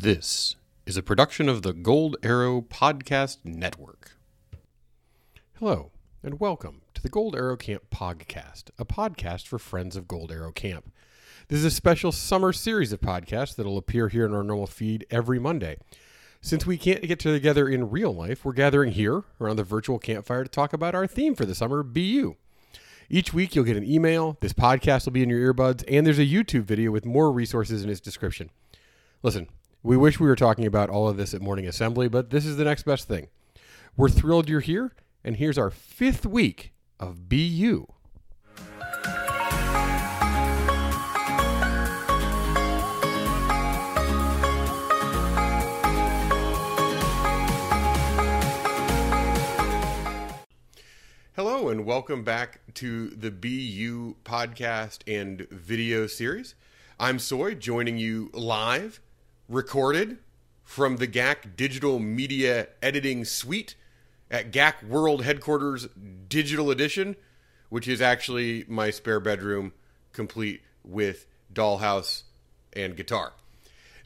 This is a production of the Gold Arrow Podcast Network. Hello, and welcome to the Gold Arrow Camp Podcast, a podcast for friends of Gold Arrow Camp. This is a special summer series of podcasts that will appear here in our normal feed every Monday. Since we can't get together in real life, we're gathering here around the virtual campfire to talk about our theme for the summer, Be You. Each week, you'll get an email, this podcast will be in your earbuds, and there's a YouTube video with more resources in its description. Listen, we wish we were talking about all of this at Morning Assembly, but this is the next best thing. We're thrilled you're here, and here's our fifth week of You. Hello, and welcome back to the Be You podcast and video series. I'm Soy, joining you live, recorded from the GAC Digital Media Editing Suite at GAC World Headquarters Digital Edition, which is actually my spare bedroom, complete with dollhouse and guitar.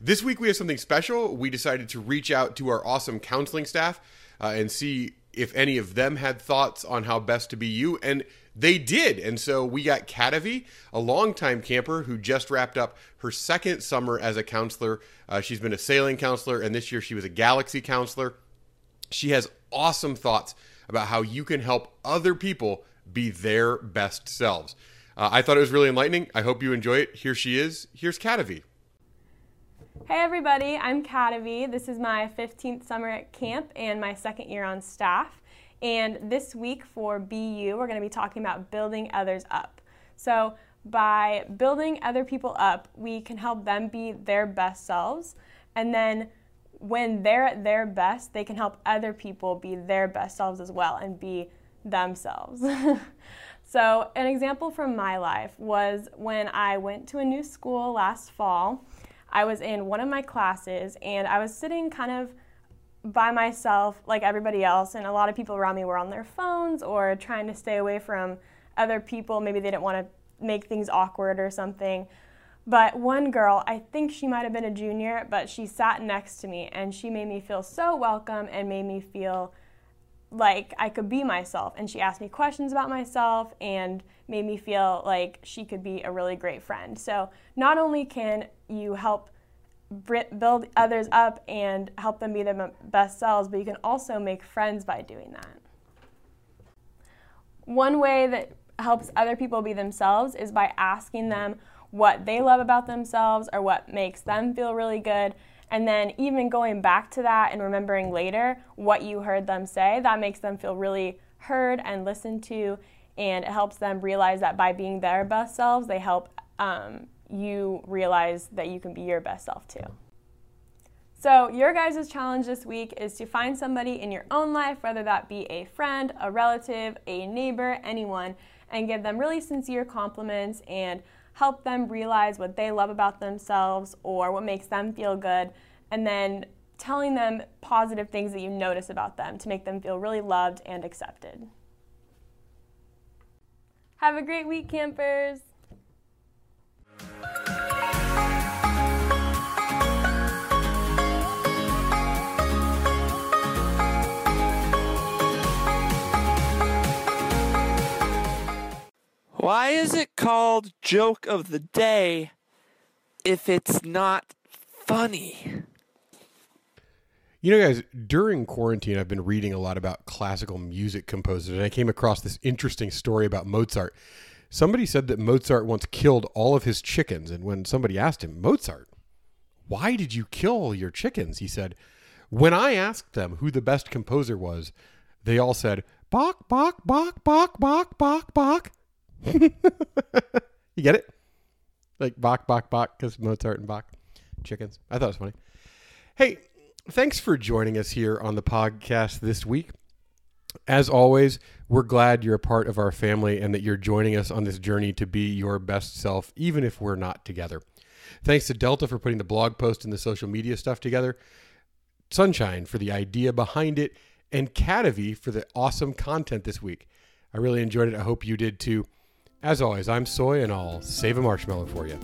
This week we have something special. We decided to reach out to our awesome counseling staff uh, and see if any of them had thoughts on how best to be you. And they did. And so we got Katavi, a longtime camper who just wrapped up her second summer as a counselor. Uh, she's been a sailing counselor, and this year she was a galaxy counselor. She has awesome thoughts about how you can help other people be their best selves. Uh, I thought it was really enlightening. I hope you enjoy it. Here she is. Here's Katavi. Hey everybody, I'm Katavi. This is my 15th summer at camp and my second year on staff. And this week for Be You, we're going to be talking about building others up. So, by building other people up, we can help them be their best selves. And then when they're at their best, they can help other people be their best selves as well and be themselves. so, an example from my life was when I went to a new school last fall. I was in one of my classes and I was sitting kind of by myself like everybody else and a lot of people around me were on their phones or trying to stay away from other people. Maybe they didn't want to make things awkward or something. But one girl i think she might have been a junior but she sat next to me and she made me feel so welcome and made me feel like i could be myself. And she asked me questions about myself and made me feel like she could be a really great friend. So not only can you help build others up and help them be their best selves, but you can also make friends by doing that. One way that helps other people be themselves is by asking them what they love about themselves or what makes them feel really good. And then, even going back to that and remembering later what you heard them say, that makes them feel really heard and listened to. And it helps them realize that by being their best selves, they help um, you realize that you can be your best self too. So, your guys' challenge this week is to find somebody in your own life, whether that be a friend, a relative, a neighbor, anyone, and give them really sincere compliments and help them realize what they love about themselves or what makes them feel good, and then telling them positive things that you notice about them to make them feel really loved and accepted. Have a great week, campers! Why is it called joke of the day if it's not funny? You know, guys, during quarantine, I've been reading a lot about classical music composers, and I came across this interesting story about Mozart. Somebody said that Mozart once killed all of his chickens, and when somebody asked him, Mozart, why did you kill your chickens? He said, When I asked them who the best composer was, they all said, Bach, Bach, Bach, Bach, Bach, Bach, Bach. you get it? Like Bach, Bach, Bach, because Mozart and Bach, chickens. I thought it was funny. Hey, thanks for joining us here on the podcast this week. As always, we're glad you're a part of our family and that you're joining us on this journey to be your best self, even if we're not together. Thanks to Delta for putting the blog post and the social media stuff together, Sunshine for the idea behind it, and Katavi for the awesome content this week. I really enjoyed it. I hope you did too. As always, I'm Soy, and I'll save a marshmallow for you.